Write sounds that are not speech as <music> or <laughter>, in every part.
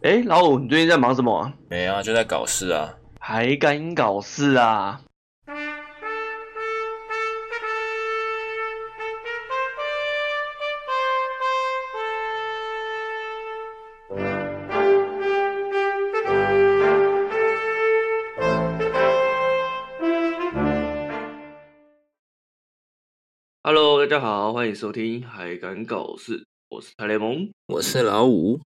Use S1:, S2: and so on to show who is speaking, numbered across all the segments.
S1: 哎，老五，你最近在忙什么啊？
S2: 没啊，就在搞事啊。
S1: 还敢搞事啊？Hello，大家好，欢迎收听《还敢搞事》，我是台联盟，
S2: 我是老五。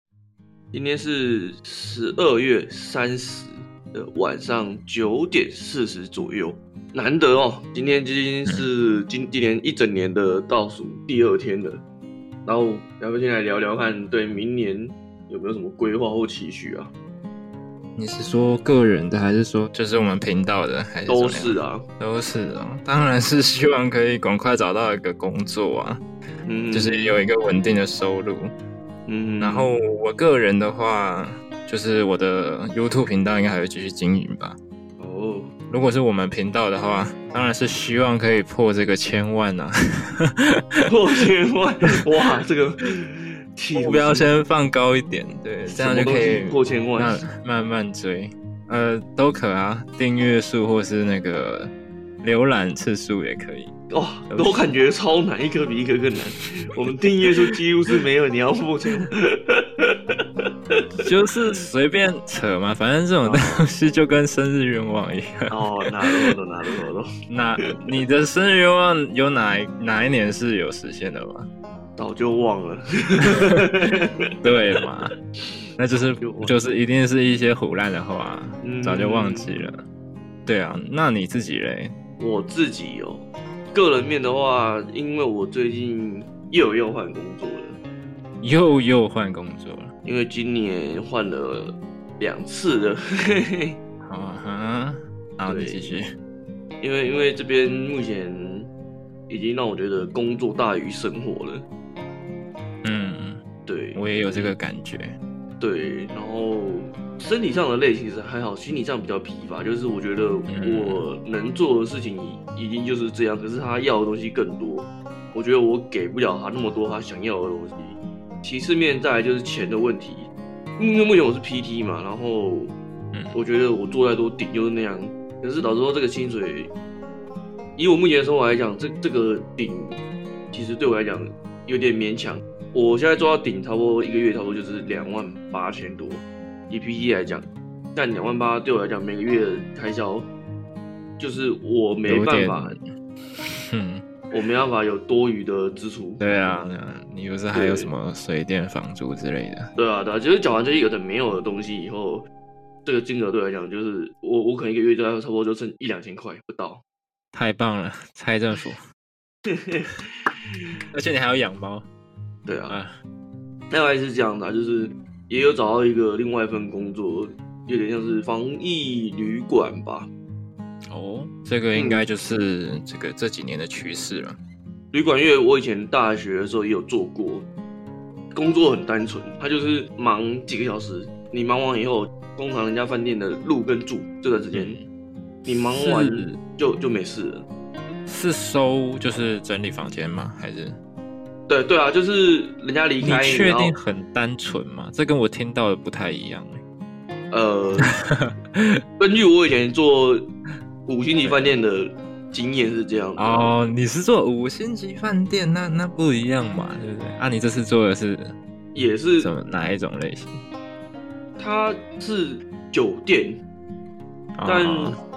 S1: 今天是十二月三十的晚上九点四十左右，难得哦。今天今天是今今年一整年的倒数第二天了，然后要不先来聊聊看，对明年有没有什么规划或期许啊？
S2: 你是说个人的，还是说就是我们频道的？还是
S1: 都是啊，
S2: 都是啊。当然是希望可以赶快找到一个工作啊，嗯，就是有一个稳定的收入。嗯，然后我个人的话，就是我的 YouTube 频道应该还会继续经营吧。哦，如果是我们频道的话，当然是希望可以破这个千万啊！
S1: 破千万，<laughs> 哇，这个
S2: 目标先放高一点，对，这样就可以
S1: 破千万，
S2: 慢慢慢追，呃，都可啊，订阅数或是那个。浏览次数也可以
S1: 哇，我感觉超难，一个比一个更难。我们订阅数几乎是没有，你要付钱，<laughs>
S2: 就是随便扯嘛，反正这种东西就跟生日愿望一样。
S1: 哦，哪都都哪都都。
S2: 那你的生日愿望有哪一哪一年是有实现的吗？
S1: 早就忘了。<laughs>
S2: 对嘛？那就是就是一定是一些唬烂的话，早就忘记了。对啊，那你自己嘞？
S1: 我自己哦，个人面的话，因为我最近又又换工作了，
S2: 又又换工作了，
S1: 因为今年换了两次了。
S2: 好 <laughs> 啊，好，你继续。
S1: 因为因为这边目前已经让我觉得工作大于生活了。
S2: 嗯，对，我也有这个感觉。
S1: 对，然后。身体上的累其实还好，心理上比较疲乏。就是我觉得我能做的事情已已经就是这样，可是他要的东西更多。我觉得我给不了他那么多他想要的东西。其次面再来就是钱的问题，因为目前我是 PT 嘛，然后我觉得我做再多顶就是那样。可是导致说这个薪水，以我目前的生活来讲，这这个顶其实对我来讲有点勉强。我现在做到顶，差不多一个月差不多就是两万八千多。以 PT 来讲，但两万八对我来讲，每个月的开销就是我没办法，嗯，我没办法有多余的支出。
S2: 对啊，你不是还有什么水电房租之类的？
S1: 对啊，对啊，就是缴完这些有的没有的东西以后，这个金额对我来讲，就是我我可能一个月就要差不多就剩一两千块不到。
S2: 太棒了，蔡政府！<laughs> 而且你还要养猫。
S1: 对啊，另外是这样的，就是。也有找到一个另外一份工作，有点像是防疫旅馆吧。
S2: 哦，这个应该就是这个这几年的趋势了。
S1: 旅馆，因为我以前大学的时候也有做过，工作很单纯，他就是忙几个小时，你忙完以后，通常人家饭店的路跟住这段时间，你忙完就就没事了。
S2: 是收就是整理房间吗？还是？
S1: 对对啊，就是人家离开，
S2: 你确定很单纯吗？这跟我听到的不太一样。
S1: 呃，根据我以前做五星级饭店的经验是这样。
S2: 哦，你是做五星级饭店，那那不一样嘛，对不对？啊，你这次做的是
S1: 也是
S2: 什么哪一种类型？
S1: 它是酒店，但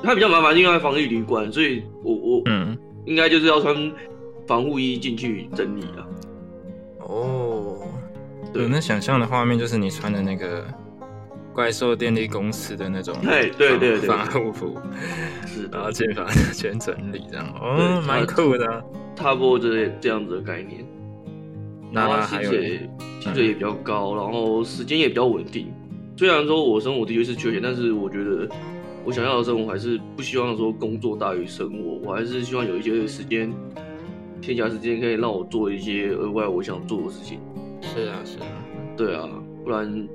S1: 它比较麻烦，因为防疫旅馆，所以我我嗯，应该就是要穿防护衣进去整理啊。
S2: 哦，对，那想象的画面就是你穿的那个怪兽电力公司的那种，
S1: 对对对对，
S2: 防护服，是，然后进房间整理这样，哦，蛮酷的，
S1: 差不多就是这样子的概念。然后薪水薪水也比较高，然后时间也比较稳定。虽然说我生活的确是缺钱，但是我觉得我想要的生活还是不希望说工作大于生活，我还是希望有一些时间。闲暇时间可以让我做一些额外我想做的事情。
S2: 是啊，是啊，
S1: 对啊，不然，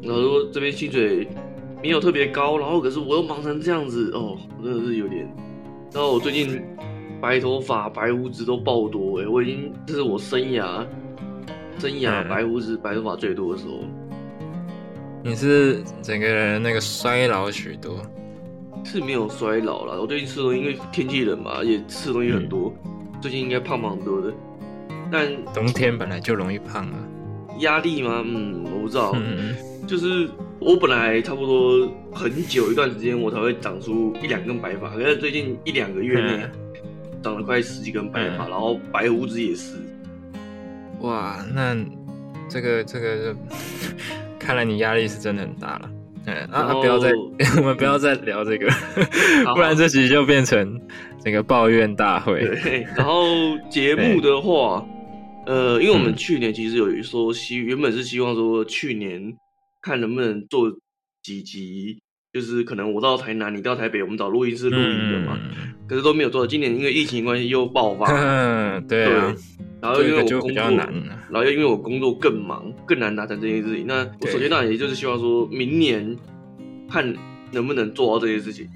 S1: 然后说这边薪水没有特别高，然后可是我又忙成这样子，哦，真的是有点。然后我最近白头发、白胡子都爆多哎，我已经这是我生涯生涯白胡子、白头发最多的时候。
S2: 你是整个人那个衰老许多？
S1: 是没有衰老了，我最近吃东西，因为天气冷嘛，也吃的东西很多，嗯、最近应该胖胖很多的。但
S2: 冬天本来就容易胖啊。
S1: 压力吗？嗯，我不知道。嗯，就是我本来差不多很久一段时间，我才会长出一两根白发，可是最近一两个月内长了快十几根白发，嗯、然后白胡子也是。
S2: 哇，那这个这个，<laughs> 看来你压力是真的很大了。嗯，啊，后啊不要再，<laughs> 我们不要再聊这个，<laughs> 不然这集就变成这个抱怨大会。
S1: 对，然后节目的话，呃，因为我们去年其实有一说希，原本是希望说去年看能不能做几集，就是可能我到台南，你到台北，我们找录音室录音的嘛，嗯、可是都没有做到。今年因为疫情关系又爆发，
S2: 嗯，对啊。对
S1: 然后因为我工作，然后又因为我工作更忙，更难达成这件事情。那我首先当然也就是希望说，明年看能不能做到这些事情。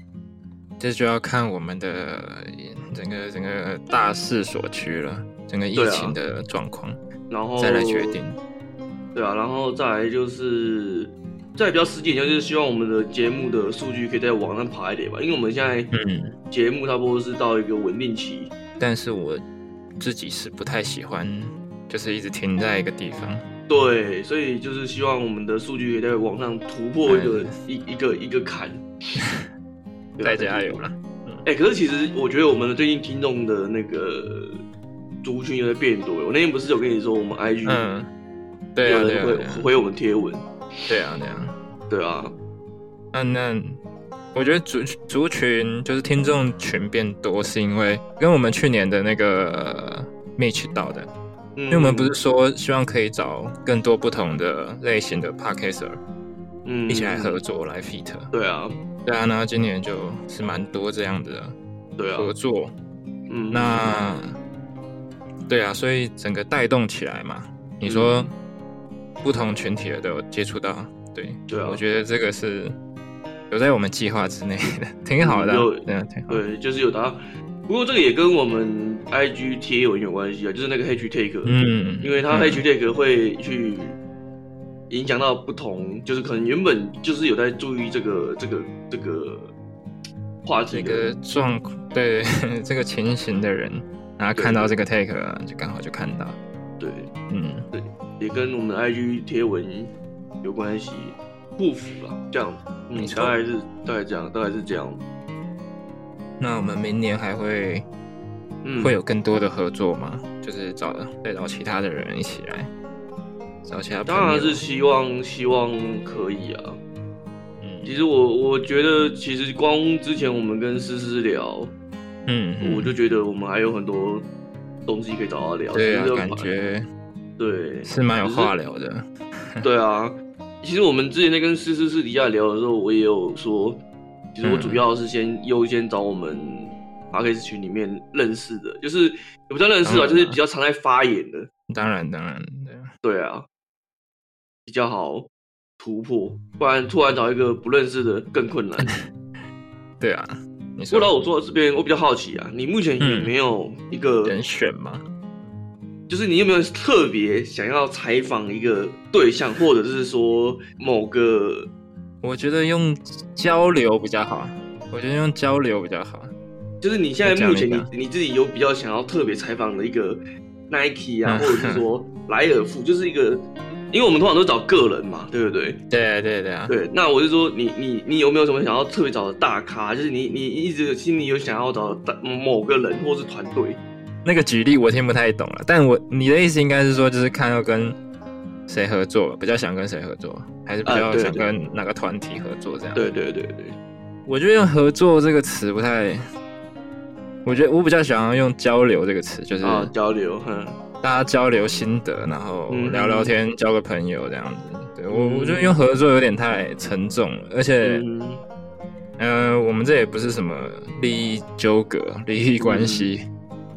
S2: 这就要看我们的整个整个大势所趋了，整个疫情的状况，然后再来决定。
S1: 对啊，然后再来就是再比较实际一点，就是希望我们的节目的数据可以在网上爬一点吧，因为我们现在节目差不多是到一个稳定期，
S2: 但是我。自己是不太喜欢，就是一直停在一个地方。
S1: 对，所以就是希望我们的数据也在往上突破一个、嗯、一一个一个坎。
S2: 再加油了！<laughs>
S1: 哎、欸，可是其实我觉得我们的最近听众的那个族群有点变多。我那天不是有跟你说，我们 IG
S2: 嗯，对啊，对啊，
S1: 会回我们贴文。
S2: 对啊，对啊，
S1: 对啊。
S2: 那那。我觉得族族群就是听众群变多，是因为跟我们去年的那个 match 到的，嗯、因为我们不是说希望可以找更多不同的类型的 podcaster，嗯，一起来合作来 feat。
S1: 对啊，
S2: 对啊，那今年就是蛮多这样子的，对啊，合作，嗯，那，对啊，所以整个带动起来嘛，你说不同群体的都有接触到，对，对啊，我觉得这个是。有在我们计划之内的，挺好的，
S1: 有对，挺好。对，就是有达。不过这个也跟我们 IG 贴文有关系啊，就是那个 hashtag，嗯，因为它 hashtag 会去影响到不同，就是可能原本就是有在注意这个这个这个话题
S2: 这个状况，对 <laughs> 这个情形的人，然后看到这个 tag 就刚好就看到，
S1: 对，嗯，对，也跟我们 IG 贴文有关系。不符了，这样子，嗯，大概是大概这样，大概是这样。
S2: 那我们明年还会，嗯，会有更多的合作吗？就是找再找其他的人一起来，找其他。
S1: 当然是希望希望可以啊。嗯，其实我我觉得，其实光之前我们跟思思聊，嗯，我就觉得我们还有很多东西可以找他聊。
S2: 对啊，感觉对是蛮有话聊的。
S1: 对啊。其实我们之前在跟思思私底下聊的时候，我也有说，其实我主要是先优先找我们 Podcast 群里面认识的，就是也不叫认识啊，就是比较常在发言的。
S2: 当然，当然，对啊，
S1: 对啊，比较好突破，不然突然找一个不认识的更困难。<laughs>
S2: 对啊，
S1: 说到我坐在这边，我比较好奇啊，你目前有没有一个
S2: 人选吗？
S1: 就是你有没有特别想要采访一个对象，或者是说某个？
S2: 我觉得用交流比较好。我觉得用交流比较好。
S1: 就是你现在目前你你自己有比较想要特别采访的一个 Nike 啊，或者是说 <laughs> 莱尔富，就是一个，因为我们通常都找个人嘛，对不对？
S2: 对对对啊。
S1: 对，那我就说你你你有没有什么想要特别找的大咖？就是你你一直心里有想要找的某个人或是团队？
S2: 那个举例我听不太懂了，但我你的意思应该是说，就是看要跟谁合作，比较想跟谁合作，还是比较想跟哪个团体合作这样？
S1: 对对对对，
S2: 我觉得用合作这个词不太，我觉得我比较想要用交流这个词，就是
S1: 交流，哼，
S2: 大家交流心得，然后聊聊天，交个朋友这样子。对我，我觉得用合作有点太沉重了，而且，呃，我们这也不是什么利益纠葛、利益关系。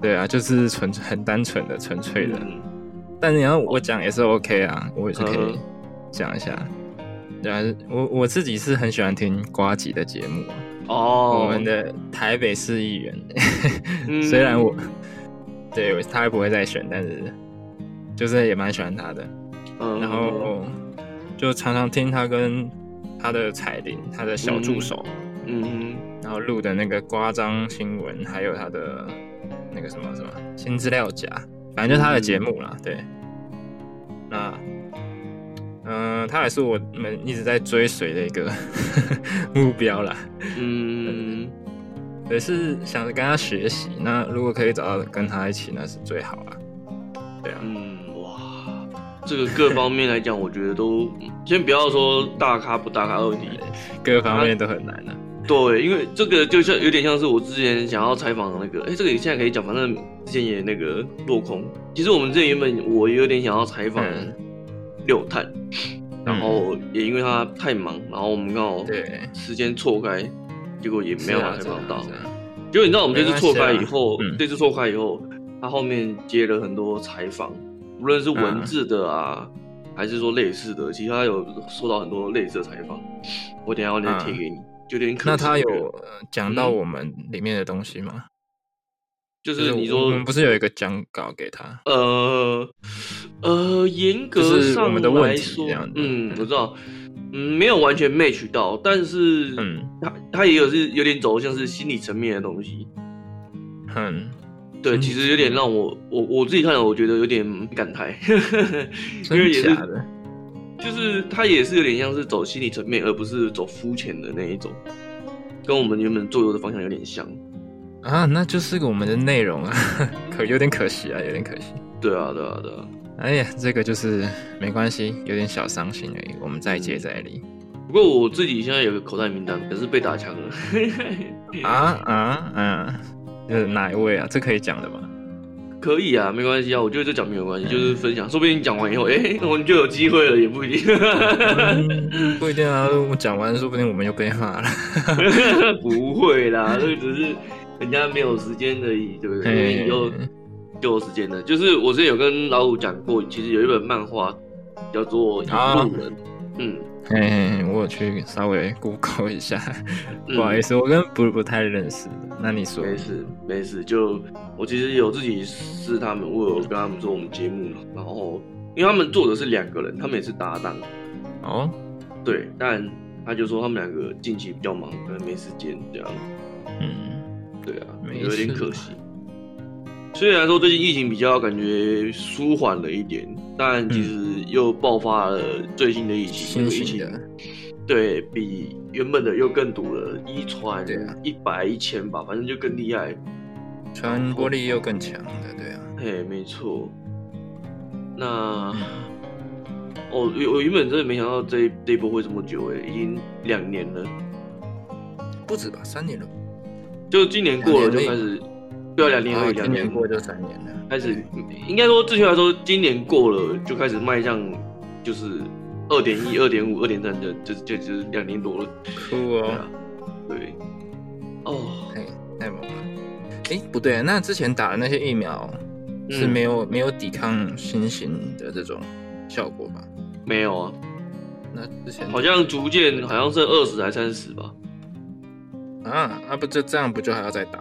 S2: 对啊，就是纯很单纯的纯粹的，嗯、但你要我讲也是 OK 啊，我也是可以讲一下。对啊，我我自己是很喜欢听瓜吉的节目哦，我们的台北市议员，嗯、<laughs> 虽然我对他还不会再选，但是就是也蛮喜欢他的。嗯、然后就常常听他跟他的彩铃，他的小助手，
S1: 嗯。嗯，
S2: 然后录的那个瓜张新闻，还有他的那个什么什么新资料夹，反正就他的节目啦，嗯、对。那，嗯、呃，他也是我们一直在追随的一个 <laughs> 目标啦，
S1: 嗯，
S2: 也是想跟他学习。那如果可以找到跟他一起，那是最好啦。对啊，
S1: 嗯，哇，这个各方面来讲，我觉得都先不要说大咖不大咖问题，<laughs>
S2: 各方面都很难的、啊。
S1: 对，因为这个就像有点像是我之前想要采访的那个，哎，这个现在可以讲，反正之前也那个落空。其实我们这原本我有点想要采访六探，嗯、然后也因为他太忙，然后我们刚好时间错开，结果也没有办法采访到。结果你知道我们这次错开以后，这次错开以后。他后面接了很多采访，无论是文字的啊，嗯、还是说类似的，其实他有受到很多类似的采访。我等一下要贴给你，有点可惜。
S2: 那他有讲到我们里面的东西吗？
S1: 嗯、就是你说，
S2: 我们不是有一个讲稿给他？
S1: 呃呃，严格上
S2: 我们的问题这样子，
S1: 嗯，我知道，嗯，没有完全 match 到，但是，嗯，他他也有是有点走向是心理层面的东西，
S2: 嗯。
S1: 对，其实有点让我我我自己看了，我觉得有点感慨，因为也是，就是他也是有点像是走心理层面，而不是走肤浅的那一种，跟我们原本做游的方向有点像
S2: 啊，那就是个我们的内容啊，<laughs> 可有点可惜啊，有点可惜。
S1: 对啊，对啊，对啊。
S2: 哎呀，这个就是没关系，有点小伤心而已，我们再接再厉。
S1: 不过我自己现在有个口袋名单，可是被打枪了。
S2: 啊 <laughs> 啊啊！是哪一位啊？这可以讲的吗？
S1: 可以啊，没关系啊。我觉得这讲没有关系，嗯、就是分享。说不定你讲完以后，哎、欸，我们就有机会了，也不一定。
S2: 嗯、<laughs> 不一定啊，我讲完，说不定我们又被骂了。<laughs>
S1: 不会啦，这个只是人家没有时间而已，对不对？因为以后就有时间了。就是我之前有跟老虎讲过，其实有一本漫画叫做《引路人》，嗯。
S2: 嘿，嘿，我有去稍微 Google 一下，嗯、<laughs> 不好意思，我跟不不太认识。那你说？
S1: 没事，没事。就我其实有自己是他们，我有跟他们做我们节目，然后因为他们做的是两个人，他们也是搭档。
S2: 哦，
S1: 对，但他就说他们两个近期比较忙，可能没时间这样。
S2: 嗯，
S1: 对啊，有点可惜。虽然说最近疫情比较感觉舒缓了一点。但其实又爆发了最新的疫情，疫情对比原本的又更毒了，一传一百一千吧，反正就更厉害，
S2: 传播力又更强的，对啊，
S1: 嘿，没错。那哦，我我原本真的没想到这这一波会这么久诶，已经两年了，
S2: 不止吧，三年了，
S1: 就今年过了就开始，对啊，两年而已，两
S2: 年过就三年了。
S1: 开始应该说，正确来说，今年过了就开始迈向，就是二点一、二点五、二点三的，就就就是两年多了。
S2: 酷啊、哦！
S1: 对，哦，
S2: 太，太猛了！哎、欸，不对啊，那之前打的那些疫苗是没有、嗯、没有抵抗新型的这种效果吧？
S1: 没有啊。
S2: 那之前
S1: 好像逐渐好像是二十还三十吧？
S2: 啊，那不就这样不就还要再打？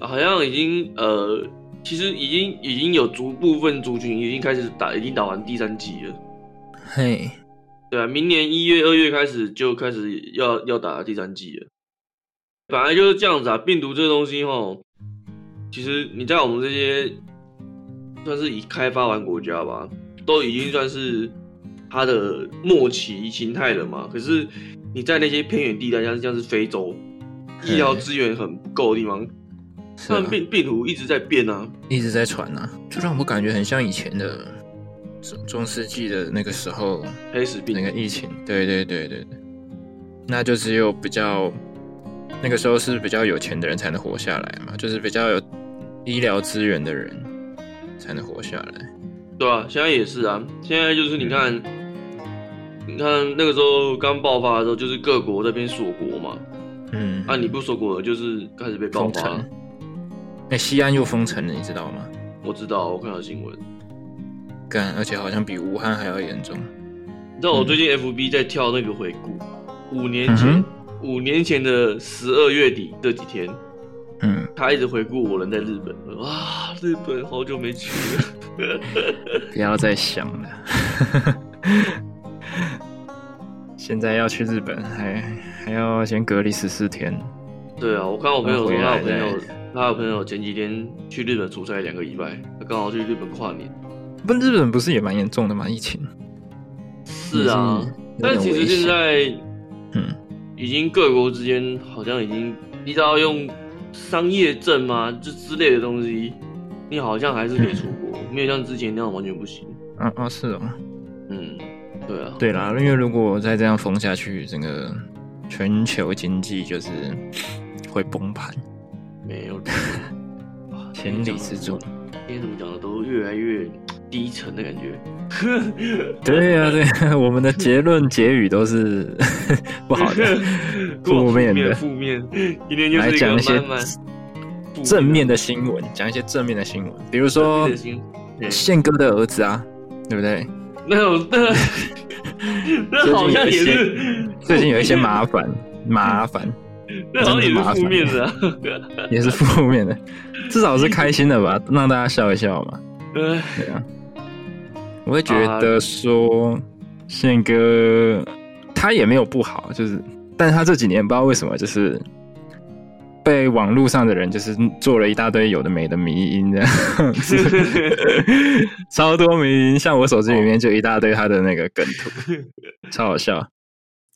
S1: 好像已经呃。其实已经已经有足部分族群已经开始打，已经打完第三季了。
S2: 嘿，
S1: 对啊，明年一月、二月开始就开始要要打第三季了。本来就是这样子啊，病毒这个东西齁，其实你在我们这些算是已开发完国家吧，都已经算是它的末期形态了嘛。可是你在那些偏远地带，像像是非洲，医疗资源很不够的地方。他们病病毒一直在变啊，
S2: 一直在传啊，就让我感觉很像以前的中中世纪的那个时候
S1: 黑死病
S2: 那个疫情。对对对对对，那就只有比较那个时候是比较有钱的人才能活下来嘛，就是比较有医疗资源的人才能活下来。
S1: 对啊，现在也是啊，现在就是你看，你看那个时候刚爆发的时候，就是各国这边锁国嘛，
S2: 嗯，
S1: 啊你不锁国，就是开始被爆发。
S2: 哎，西安又封城了，你知道吗？
S1: 我知道，我看到新闻。
S2: 干，而且好像比武汉还要严重。
S1: 你知道我最近 FB 在跳那个回顾，嗯、五年前，五年前的十二月底这几天，
S2: 嗯，
S1: 他一直回顾我人在日本。哇，日本好久没去了，<laughs>
S2: 不要再想了。现在要去日本还，还还要先隔离十四天。
S1: 对啊，我看我朋友说，他有朋友，他的朋友前几天去日本出差两个礼拜，他刚好去日本跨年。
S2: 不，日本不是也蛮严重的吗？疫情？
S1: 是啊，是但其实现在，嗯，已经各国之间好像已经，你知道用商业证吗？这之类的东西，你好像还是可以出国，嗯、<laughs> 没有像之前那样完全不行。
S2: 啊啊，是哦，
S1: 嗯，对啊，
S2: 对啦，因为如果再这样封下去，整个全球经济就是会崩盘。
S1: 没有，
S2: 千里之中，
S1: 今天怎么讲的都越来越低沉的感觉。<laughs>
S2: 对呀、啊，对、啊，我们的结论结语都是 <laughs> 不好的，<laughs> 负面的，
S1: 负面。今天就是
S2: 来讲一些正面的新闻，讲一些正面的新闻，比如说宪哥的儿子啊，对不对？
S1: 那有那那好像也是。
S2: 最近有一些麻烦，麻烦，<laughs>
S1: 那好像也是负面的、啊，<laughs>
S2: 也是负面的，至少是开心的吧，让大家笑一笑嘛。对啊。我会觉得说，宪哥他也没有不好，就是，但是他这几年不知道为什么，就是被网络上的人就是做了一大堆有的没的迷因这样，<laughs> 超多迷因，像我手机里面就一大堆他的那个梗图，超好笑，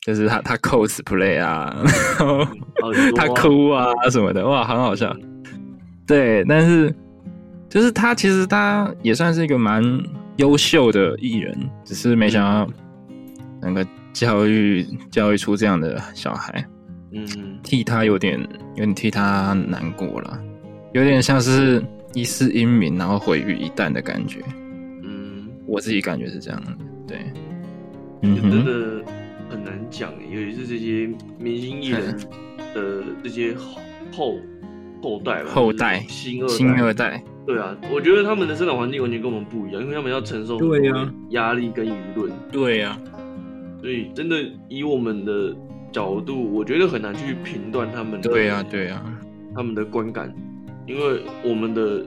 S2: 就是他他 cosplay 啊，然后他哭啊什么的，哇，很好笑。对，但是就是他其实他也算是一个蛮。优秀的艺人，只是没想到能够教育教育出这样的小孩，嗯，替他有点有点替他难过了，有点像是一世英名然后毁于一旦的感觉，嗯，我自己感觉是这样的，对，
S1: 嗯，真的很难讲，尤其是这些明星艺人的这些后后代吧，
S2: 后代
S1: 新二
S2: 新二代。
S1: 对啊，我觉得他们的生长环境完全跟我们不一样，因为他们要承受对呀压力跟舆论。
S2: 对呀、啊，
S1: 所以真的以我们的角度，我觉得很难去评断他们的。
S2: 对呀、啊，对呀，
S1: 他们的观感，因为我们的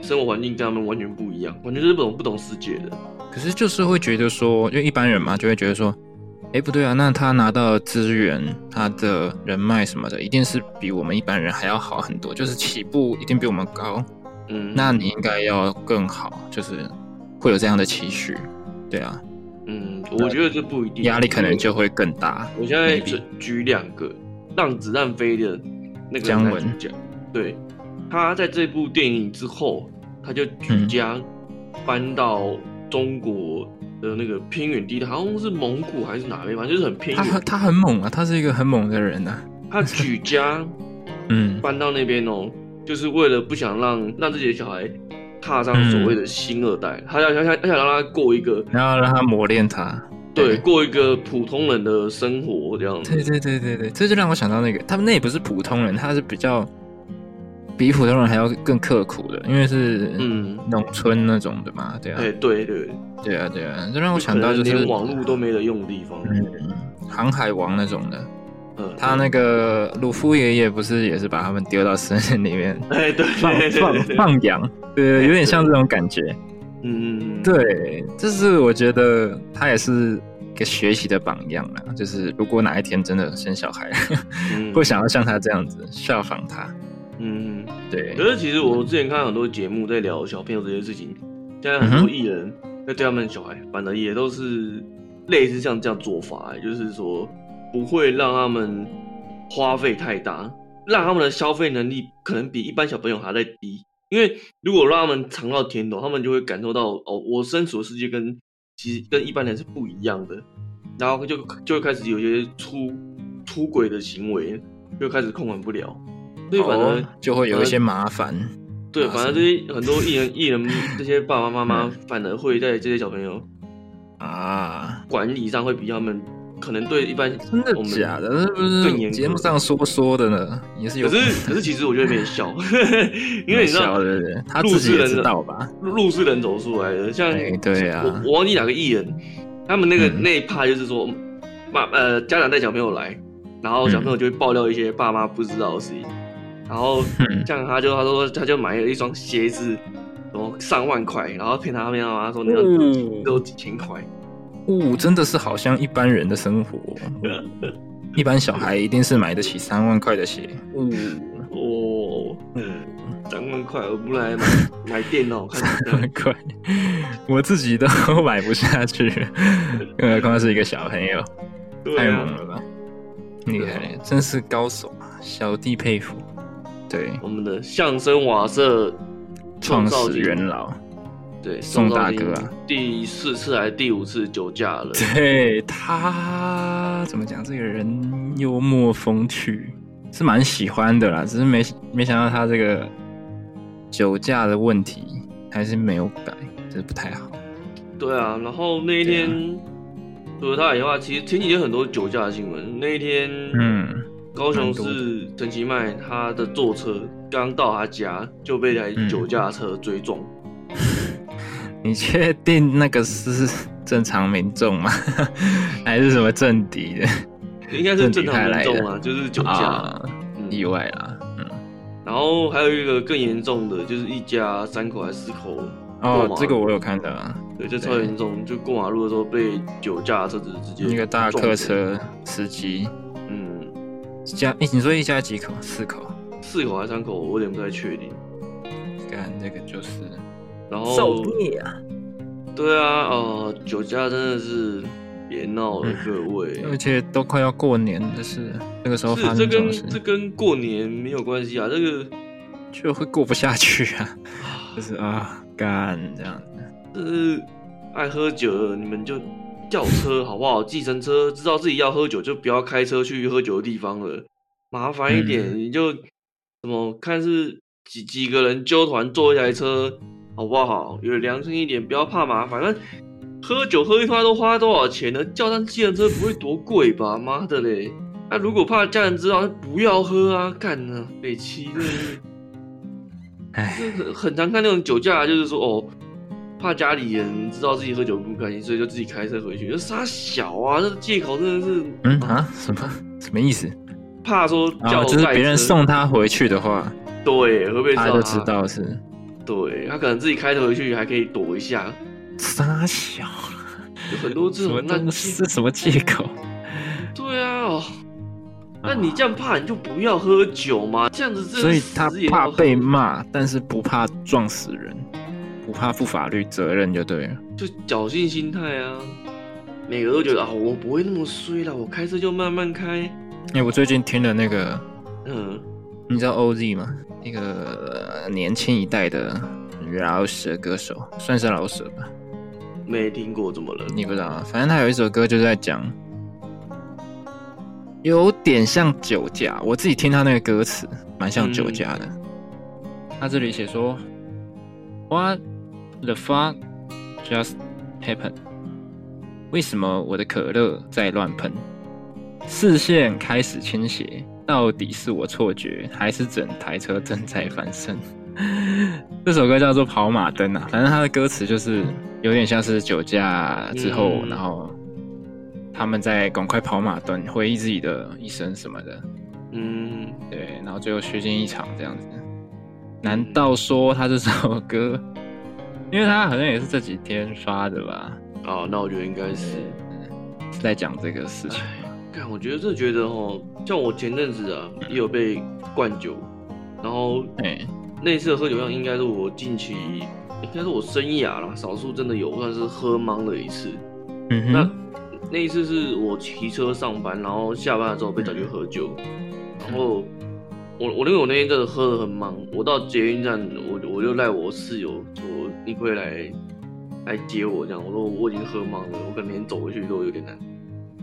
S1: 生活环境跟他们完全不一样，完全是不懂不懂世界的。
S2: 可是就是会觉得说，因为一般人嘛，就会觉得说，哎，不对啊，那他拿到资源、他的人脉什么的，一定是比我们一般人还要好很多，就是起步一定比我们高。嗯，那你应该要更好，就是会有这样的期许，对啊。
S1: 嗯，我觉得这不一定，
S2: 压力可能就会更大。
S1: 我现在举举两个，《让子弹飞》的那个
S2: 姜文，
S1: 对，他在这部电影之后，他就举家搬到中国的那个偏远地带，好像是蒙古还是哪边，反正就是很偏远。
S2: 他他很猛啊，他是一个很猛的人啊。
S1: 他举家 <laughs> 嗯搬到那边哦。就是为了不想让让自己的小孩踏上所谓的新二代，嗯、他要想想他想让他过一个，
S2: 然后让他磨练他，
S1: 对，对，过一个普通人的生活这样子。
S2: 对对对对对，这就让我想到那个，他们那也不是普通人，他是比较比普通人还要更刻苦的，因为是嗯。农村那种的嘛，对啊，
S1: 对对对。
S2: 对啊对啊，这让我想到就是
S1: 连网络都没得用的地方，
S2: 嗯，航海王那种的。他那个鲁夫爷爷不是也是把他们丢到森林里面，
S1: 哎，对，
S2: 放放放羊，对，有点像这种感觉。
S1: 嗯，
S2: 对，就是我觉得他也是一个学习的榜样啦。就是如果哪一天真的生小孩，<laughs> 会想要像他这样子效仿他。
S1: 嗯，
S2: 对。
S1: 可是其实我之前看很多节目在聊小朋友这些事情，现在很多艺人在对他们小孩，反而也都是类似像这样做法，就是说。不会让他们花费太大，让他们的消费能力可能比一般小朋友还在低。因为如果让他们尝到甜头，他们就会感受到哦，我身处的世界跟其实跟一般人是不一样的，然后就就会开始有些出出轨的行为，就开始控管不了，所以反而、哦、
S2: 就会有一些麻烦。
S1: 对，反而这些很多艺人艺人这些爸爸妈妈反而会在这些小朋友啊管理上会比他们。可能对一般
S2: 真的假的，是不是节目上说说的呢？也是有。
S1: 可是可是其实我觉得没笑，<laughs> 因为你知道，
S2: 对对对，他自己也知道吧？
S1: 路是人走出来的，像
S2: 对啊，
S1: 我我忘记哪个艺人，他们那个那一趴就是说，妈呃家长带小朋友来，然后小朋友就会爆料一些爸妈不知道的事情，然后像他就他说他就买了一双鞋子，然后上万块，然后骗他妈妈说那个只有几千块。
S2: 哦，真的是好像一般人的生活。<laughs> 一般小孩一定是买得起三万块的鞋。
S1: 哦哦，嗯，三万块，我不来买买电脑，<laughs> 看三万块，
S2: 我自己都买不下去，更何况是一个小朋友，太猛了吧！厉害，真是高手啊！小弟佩服。对，
S1: 我们的相声瓦舍
S2: 创始元老。
S1: 对，
S2: 宋大哥啊，
S1: 第四次还是第五次酒驾了？
S2: 对，他怎么讲？这个人幽默风趣，是蛮喜欢的啦。只是没没想到他这个酒驾的问题还是没有改，这不太好。
S1: 对啊，然后那一天除了他以外，其实前几天很多酒驾的新闻。那一天，嗯，高雄市陈其迈他的坐车刚到他家就被台酒驾车追撞。嗯 <laughs>
S2: 你确定那个是正常民众吗？<laughs> 还是什么政敌？的？
S1: 应该是正常民众啊，就是酒驾、啊
S2: 嗯，意外啦。嗯，
S1: 然后还有一个更严重的，就是一家三口还是四口
S2: 哦，这个我有看到，
S1: 对，就超严重，就过马路的时候被酒驾车子直接
S2: 那个大客车司机，家，你说一家几口？四口？
S1: 四口还是三口？我有点不太确定。
S2: 干，那个就是。
S1: 然后
S2: 受虐啊！
S1: 对啊，呃，酒驾真的是别闹了，各位。
S2: 而且都快要过年的事，那个时候发生这种事，
S1: 这跟这跟过年没有关系啊，这个
S2: 就会过不下去啊，<laughs> 就是啊，干这样子。
S1: 就是爱喝酒的，你们就叫车好不好？计程车知道自己要喝酒，就不要开车去喝酒的地方了，麻烦一点，嗯、你就什么看是几几个人揪团坐一台车。好不好？有良心一点，不要怕麻烦。那喝酒喝一发都花多少钱呢？叫上计程车不会多贵吧？妈的嘞！那、啊、如果怕家人知道，不要喝啊！干呢？北七的，哎，很很常看那种酒驾，就是说哦，怕家里人知道自己喝酒不开心，所以就自己开车回去。就杀小啊！这个借口真的是……
S2: 嗯啊？什么什么意思？
S1: 怕说叫、
S2: 哦、就是别人送他回去的话，
S1: 对，会不会他
S2: 就知道是？
S1: 对，他可能自己开车回去还可以躲一下，
S2: 杀小，
S1: 有很多这种，那
S2: 是什么借口？
S1: 对啊，哦，那你这样怕你就不要喝酒嘛，这样子，
S2: 所以他怕被骂，但是不怕撞死人，不怕负法律责任就对了，
S1: 就侥幸心态啊，每个都觉得啊，我不会那么衰啦，我开车就慢慢开。
S2: 哎、欸，我最近听了那个，嗯，你知道 OZ 吗？那个年轻一代的饶舌歌手，算是饶舌吧？
S1: 没听过，怎么了？
S2: 你不知道啊？反正他有一首歌就在讲，有点像酒驾。我自己听他那个歌词，蛮像酒驾的。嗯、他这里写说：“What the fuck just happened？” 为什么我的可乐在乱喷？视线开始倾斜。到底是我错觉，还是整台车正在翻身？<laughs> 这首歌叫做《跑马灯》啊，反正它的歌词就是有点像是酒驾之后，嗯、然后他们在赶快跑马灯，回忆自己的一生什么的。嗯，对，然后最后虚惊一场这样子。难道说他这首歌，因为他好像也是这几天发的吧？
S1: 哦，那我觉得应该是
S2: 是在讲这个事情。
S1: 看，我觉得这觉得哦，像我前阵子啊，也有被灌酒，然后哎，那次喝酒量应该是我近期，应该是我生涯啦，少数真的有算是喝茫了一次。嗯哼，那那一次是我骑车上班，然后下班的时候被找去喝酒，然后我我因为我那天真的喝得很忙，我到捷运站，我我就赖我室友说，你可以来来接我这样，我说我已经喝茫了，我可能连走回去都有点难。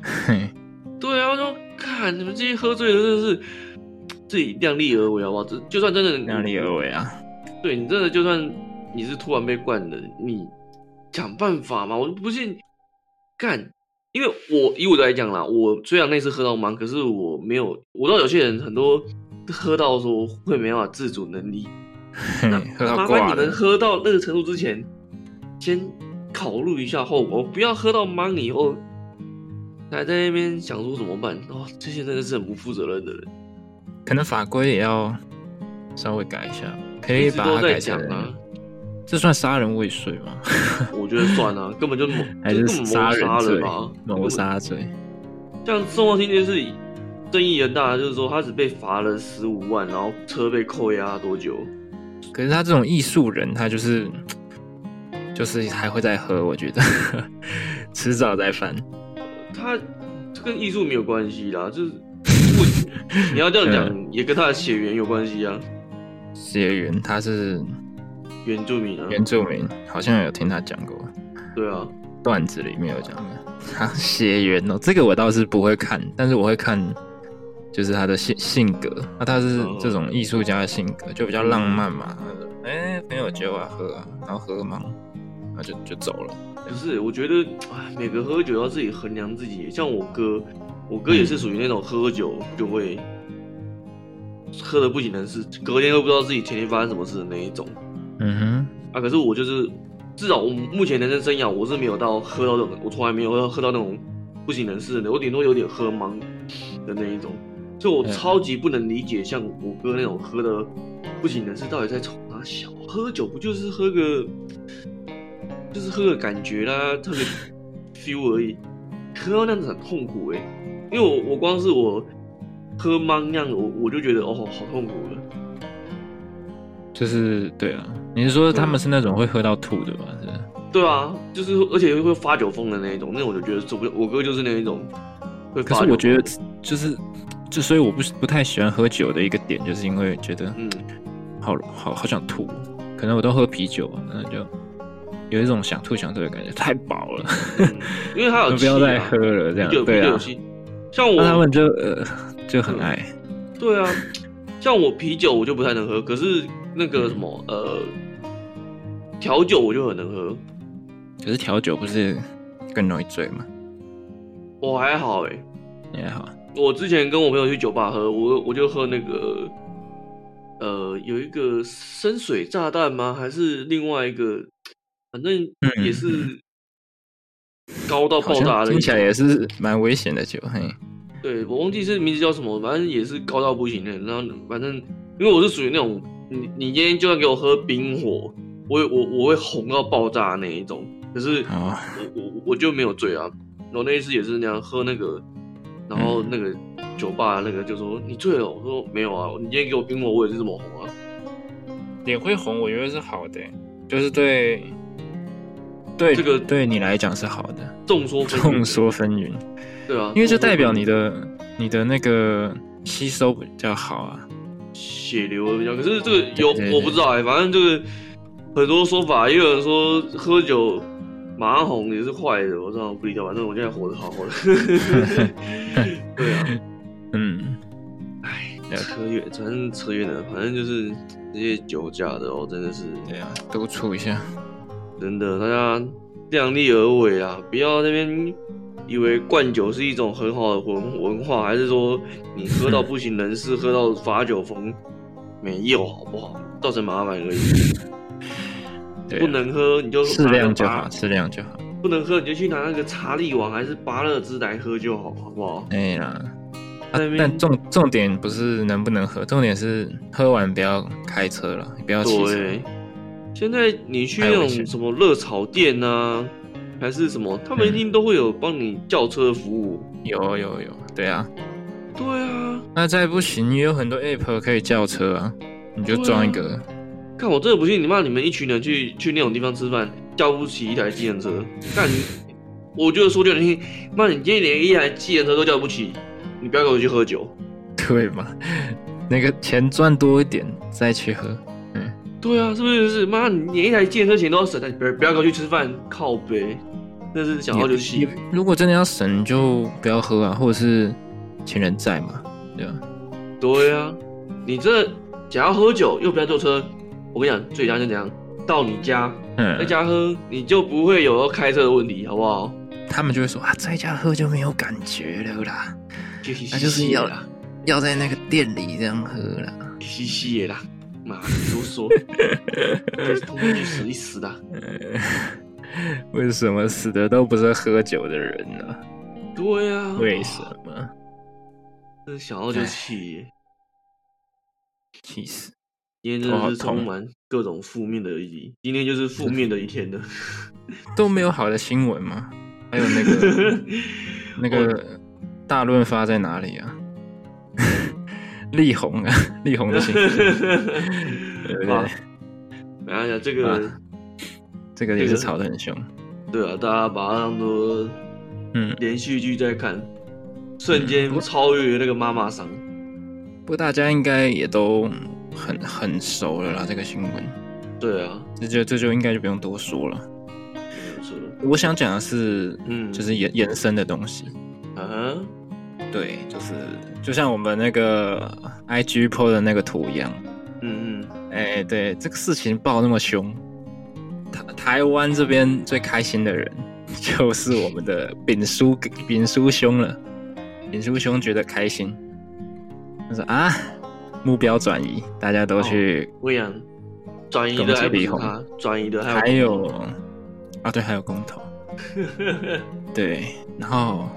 S1: 嘿。对啊，我说看你们这些喝醉的，真的是自己量力而为好不好？这就算真的
S2: 量力而为啊，
S1: 对你真的就算你是突然被灌的，你想办法嘛。我不信干，因为我以我来讲啦，我虽然那次喝到茫，可是我没有。我知道有些人很多喝到说会没办法自主能力，那麻烦你们喝到那个程度之前，先考虑一下后果，不要喝到茫以后。还在那边想说怎么办？哦，这些真的是很不负责任的人。
S2: 可能法规也要稍微改一下，可以把它改成这算杀人未遂吗？<laughs>
S1: 我觉得算啊，根本就 <laughs>
S2: 还是杀人罪
S1: 吧，
S2: 谋杀罪。
S1: 像宋光听就是争议很大，就是说他只被罚了十五万，然后车被扣押多久？
S2: 可是他这种艺术人，他就是就是还会再喝，我觉得迟早再犯。
S1: 他这跟艺术没有关系啦，就是不你要这样讲，<laughs> 也跟他的血缘有关系啊。
S2: 血缘他是。
S1: 原住民啊，
S2: 原住民好像有听他讲过，
S1: 对啊，
S2: 段子里面有讲的。<laughs> 他血缘哦，这个我倒是不会看，但是我会看，就是他的性性格。那他是这种艺术家的性格，就比较浪漫嘛。哎、欸，朋友酒啊喝啊，然后喝嘛，然后就就走了。
S1: 不是，我觉得哎，每个喝酒要自己衡量自己。像我哥，我哥也是属于那种喝酒就会喝的不省人事，隔天都不知道自己前天发生什么事的那一种。
S2: 嗯哼，
S1: 啊，可是我就是，至少我目前人生生涯，我是没有到喝到这种，我从来没有喝到那种不省人事的，我顶多有点喝茫的那一种，所以我超级不能理解像我哥那种喝的不省人事，到底在冲啥小？喝酒不就是喝个，就是喝个感觉啦，特别 feel 而已，喝到那样子很痛苦哎、欸，因为我我光是我喝茫那样，我我就觉得哦好痛苦了。
S2: 就是对啊，你是说他们是那种会喝到吐的吗？是？
S1: 对啊，就是而且会发酒疯的那一种，那我就觉得受不了。我哥就是那一种会发酒。可是我觉得
S2: 就是就所以我不不太喜欢喝酒的一个点，就是因为觉得
S1: 嗯，
S2: 好好好想吐。可能我都喝啤酒啊，那就有一种想吐想吐的感觉，太饱了。
S1: 嗯、因为他有、啊、
S2: 不要再喝了，这样对啊。
S1: 像我
S2: 他们就呃就很爱、
S1: 嗯。对啊，像我啤酒我就不太能喝，可是。那个什么呃，调酒我就很能喝，
S2: 可是调酒不是更容易醉吗？
S1: 我还好哎、欸，
S2: 你还好。
S1: 我之前跟我朋友去酒吧喝，我我就喝那个呃，有一个深水炸弹吗？还是另外一个？反正也是高到爆炸的，
S2: 听起来也是蛮危险的酒。嘿，
S1: 对，我忘记是名字叫什么，反正也是高到不行的。然后反正因为我是属于那种。你你今天就算给我喝冰火，我我我会红到爆炸那一种，可是我我我就没有醉啊。我那一次也是那样喝那个，然后那个酒吧那个就说你醉了，我说没有啊，你今天给我冰火，我也是这么红啊。
S2: 脸会红，我觉得是好的，就是对对这个对你来讲是好的。
S1: 众说
S2: 众说纷纭，
S1: 对啊，
S2: 因为这代表你的你的那个吸收比较好啊。
S1: 血流比较，可是这个有我不知道哎、欸，反正就是很多说法，也有人说喝酒马上红也是坏的，我知道不理解，反正我现在活得好好的。<laughs> 对啊，
S2: 嗯，
S1: 哎，扯远，反正扯远了，反正就是这些酒驾的哦，真的是
S2: 对啊，督促一下，
S1: 真的，大家量力而为啊，不要那边。以为灌酒是一种很好的文文化，还是说你喝到不省人事，喝到发酒疯，没有好不好？造成麻烦而已。不能喝你就
S2: 适量就好，适量就好。
S1: 不能喝你就去拿那个查理王还是芭乐汁来喝就好，好不好？
S2: 哎呀，但重重点不是能不能喝，重点是喝完不要开车了，不要骑车。
S1: 对，现在你去那种什么热炒店啊。还是什么？他们一定都会有帮你叫车的服务。
S2: 嗯、有有有，对啊，
S1: 对啊。
S2: 那再不行，也有很多 app 可以叫车啊，你就装一个。啊、
S1: 看我真的不信，你妈你们一群人去去那种地方吃饭，叫不起一台计程车。干，我觉得说句难听，妈你今天连一台计程车都叫不起，你不要跟我去喝酒，<laughs>
S2: 对嘛？那个钱赚多一点再去喝。嗯，
S1: 对啊，是不是？是妈，你连一台计程车钱都要省，不要不要跟我去吃饭，靠呗。那是想要就去。
S2: 如果真的要省，就不要喝啊，或者是请人在嘛，对吧？
S1: 对啊，你这想要喝酒又不要坐车，我跟你讲，最佳就这样，到你家，嗯，在家喝，你就不会有要开车的问题，好不好？
S2: 他们就会说啊，在家喝就没有感觉了啦，<laughs> 那就是要要在那个店里这样喝啦，<laughs>
S1: 嘻嘻的啦，妈啰嗦，<laughs> 通通去死一死的。
S2: 为什么死的都不是喝酒的人呢？
S1: 对呀、啊，
S2: 为什么？
S1: 这想到就气，
S2: 气死！
S1: 今天真的是充满各种负面的一集，今天就是负面的一天了。<laughs>
S2: 都没有好的新闻吗？还有那个 <laughs> 那个大润发在哪里啊？<laughs> 力宏啊，力宏的新闻。对不对？
S1: 哎呀，这个、啊、
S2: 这个也是吵得很凶。
S1: 对啊，大家把它当做嗯连续剧在看，嗯、瞬间超越那个妈妈桑。
S2: 不过大家应该也都很很熟了啦，这个新闻。
S1: 对啊，
S2: 这就这就应该就不用多说了。我想讲的是，嗯，就是延延伸的东西。嗯，对，就是就像我们那个 IG po 的那个图一样。嗯嗯，哎、欸，对，这个事情爆那么凶，台台湾这边最开心的人 <laughs> 就是我们的丙叔丙叔兄了。丙叔兄觉得开心。他说啊，目标转移，大家都去。
S1: 不一样，转移的还不是他，转移的
S2: 还有啊，对，还有公投。<laughs> 对，然后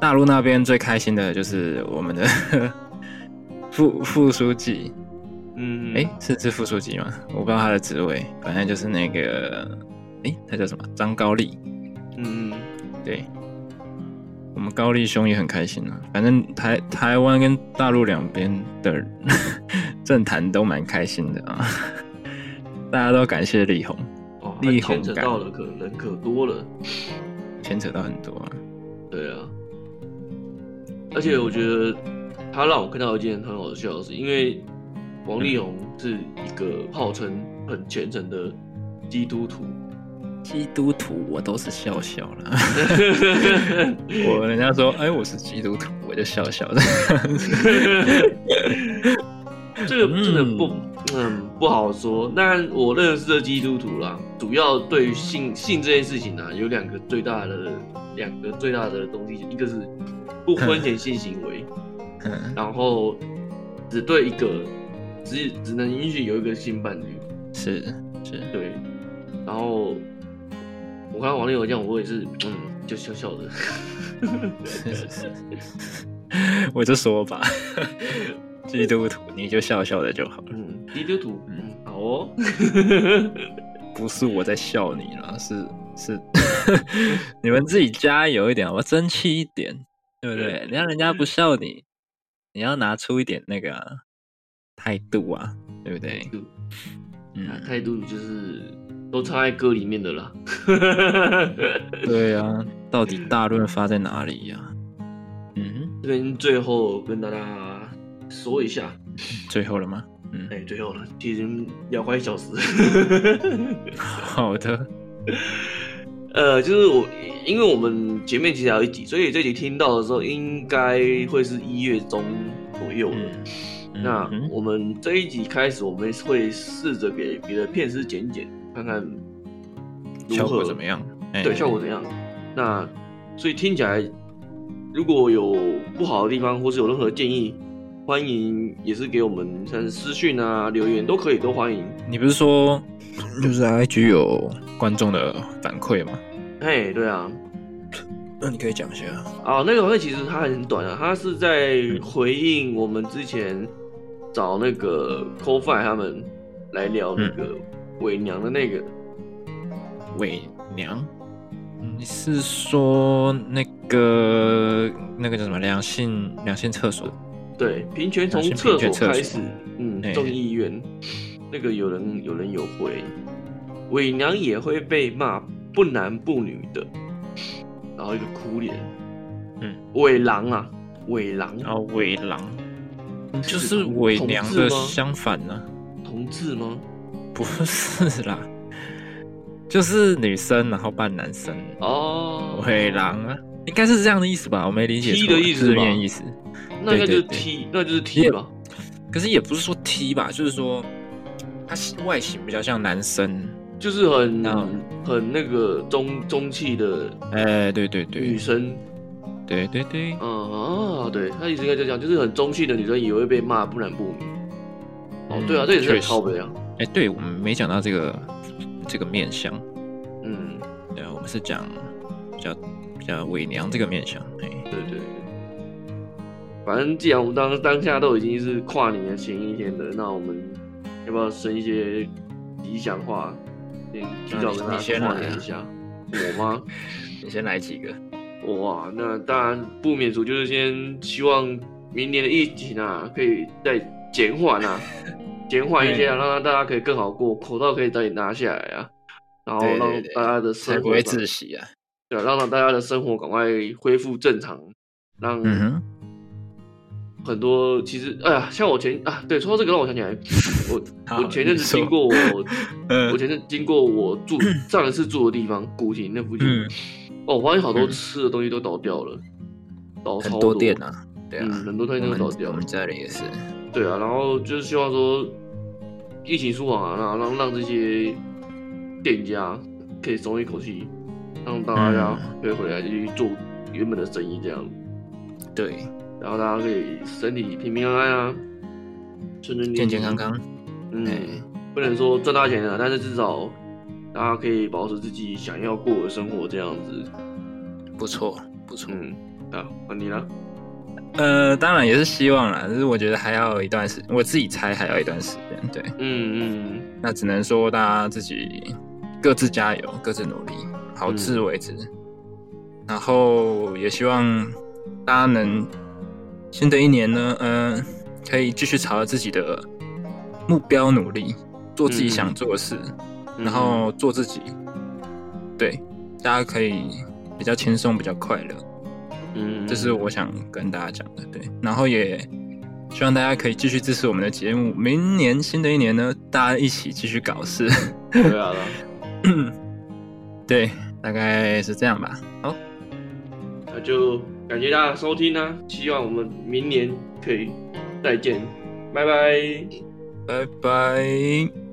S2: 大陆那边最开心的就是我们的 <laughs> 副副书记。嗯，哎，是是副书记吗？我不知道他的职位，反正就是那个，哎，他叫什么？张高丽。嗯，对。我们高丽兄也很开心啊，反正台台湾跟大陆两边的 <laughs> 政坛都蛮开心的啊，<laughs> 大家都感谢力宏，
S1: 哦，力宏牵扯到了可人可多了，
S2: 牵扯到很多啊，
S1: 对啊，而且我觉得他让我看到一件很好笑的事，因为王力宏是一个号称很虔诚的基督徒。
S2: 基督徒，我都是笑笑了。<laughs> 我人家说，哎，我是基督徒，我就笑笑的。<laughs>
S1: 这个真的不，嗯，不好说。但我认识的基督徒啦，主要对于性性这件事情呢、啊，有两个最大的两个最大的东西，一个是不婚前性行为，然后只对一个，只只能允许有一个性伴侣。
S2: 是是，
S1: 对，然后。我看到王力宏这样，我也是，嗯，就笑笑的。<laughs>
S2: 我就说吧，基督徒你就笑笑的就好了。
S1: 嗯，基督徒，嗯，好哦。<laughs>
S2: 不是我在笑你了，是是，<laughs> 你们自己加油一点，好吧，争气一点，对不对？你让人家不笑你，你要拿出一点那个态度啊，对不对？
S1: 嗯，态度就是。都插在歌里面的啦。<laughs>
S2: 对啊，到底大润发在哪里呀？
S1: 嗯，这边最后跟大家说一下，
S2: 最后了吗？嗯，
S1: 哎，最后了，已经要快一小时。<laughs>
S2: 好的。
S1: 呃，就是我，因为我们前面其实还有一集，所以这集听到的时候，应该会是一月中左右了。嗯、那我们这一集开始，我们会试着给别的片师剪剪。看看
S2: 效果怎么样？
S1: 对，效果怎样？那所以听起来，如果有不好的地方，或是有任何建议，欢迎也是给我们像是私讯啊、留言都可以，都欢迎。
S2: 你不是说就是 IG 有观众的反馈吗？
S1: 嘿，对啊，
S2: 那你可以讲一下
S1: 啊。那个反馈其实它很短啊，它是在回应我们之前找那个 Coffee 他们来聊那个。嗯伪娘的那个。
S2: 伪娘，你是说那个那个叫什么？两性两性厕所？
S1: 对，平权从厕所开始，嗯，众议院那个有人有人有回，伪娘也会被骂不男不女的，然后一个哭脸，嗯，伪狼啊，伪狼
S2: 啊，伪狼，就是伪娘的相反呢？
S1: 同志吗？
S2: 不是啦，就是女生然后扮男生。哦，伪狼啊，应该是这样的意思吧？我没理解错
S1: ，T 的意思，字面
S2: 意思，
S1: 那应该就是 T，那就是 T 吧？
S2: 可是也不是说 T 吧，就是说他外形比较像男生，
S1: 就是很很那个中中气的，
S2: 哎，对对对，
S1: 女生，
S2: 对对对，
S1: 嗯啊，对他意思应该就这样，就是很中气的女生也会被骂不男不女。哦，对啊，这也是很靠北啊。
S2: 哎，对，我们没讲到这个这个面相，嗯，对，我们是讲比较比较伪娘这个面相，哎，
S1: 对对对，反正既然我们当当下都已经是跨年的前一天的，那我们要不要生一些吉祥话？先提早跟大家挂念一下。我吗？
S2: 你先来几
S1: 个。哇，那当然不免俗，就是先希望明年的疫情啊，可以再减缓啊，<laughs> 减缓一些，啊，让大家可以更好过，口罩可以早点拿下来啊，然后让大家的生活
S2: 不会窒息啊，
S1: 对，让让大家的生活赶快恢复正常，让。嗯很多其实，哎呀，像我前啊，对，说到这个让我想起来，<laughs> 我我前阵子经过我，我前阵经过我住上一次住的地方古亭那附近，嗯、哦，我发现好多吃的东西都倒掉了，倒超多。
S2: 店啊，对啊，
S1: 很多东西都倒掉了。
S2: 我们家里也是。
S1: 对啊，然后就是希望说疫情舒缓啊，让让让这些店家可以松一口气，让大家可以回来继续做原本的生意，这样。
S2: 对。
S1: 然后大家可以身体平平安安啊，顺顺利利，
S2: 健健康康。
S1: 嗯，不能说赚大钱啊，但是至少大家可以保持自己想要过的生活，这样子
S2: 不错不错。
S1: 嗯，好，那你呢？
S2: 呃，当然也是希望啦，但是我觉得还要一段时间，我自己猜还要一段时间。对，
S1: 嗯嗯，
S2: 那只能说大家自己各自加油，各自努力，好自为之。嗯、然后也希望大家能。新的一年呢，嗯、呃，可以继续朝着自己的目标努力，做自己想做的事，嗯、然后做自己，对，大家可以比较轻松，比较快乐，嗯，这是我想跟大家讲的，对，然后也希望大家可以继续支持我们的节目，明年新的一年呢，大家一起继续搞事，
S1: 对啊，
S2: 对，<laughs> 大概是这样吧，好，
S1: 那就。感谢大家收听呢、啊，希望我们明年可以再见，拜拜，
S2: 拜拜。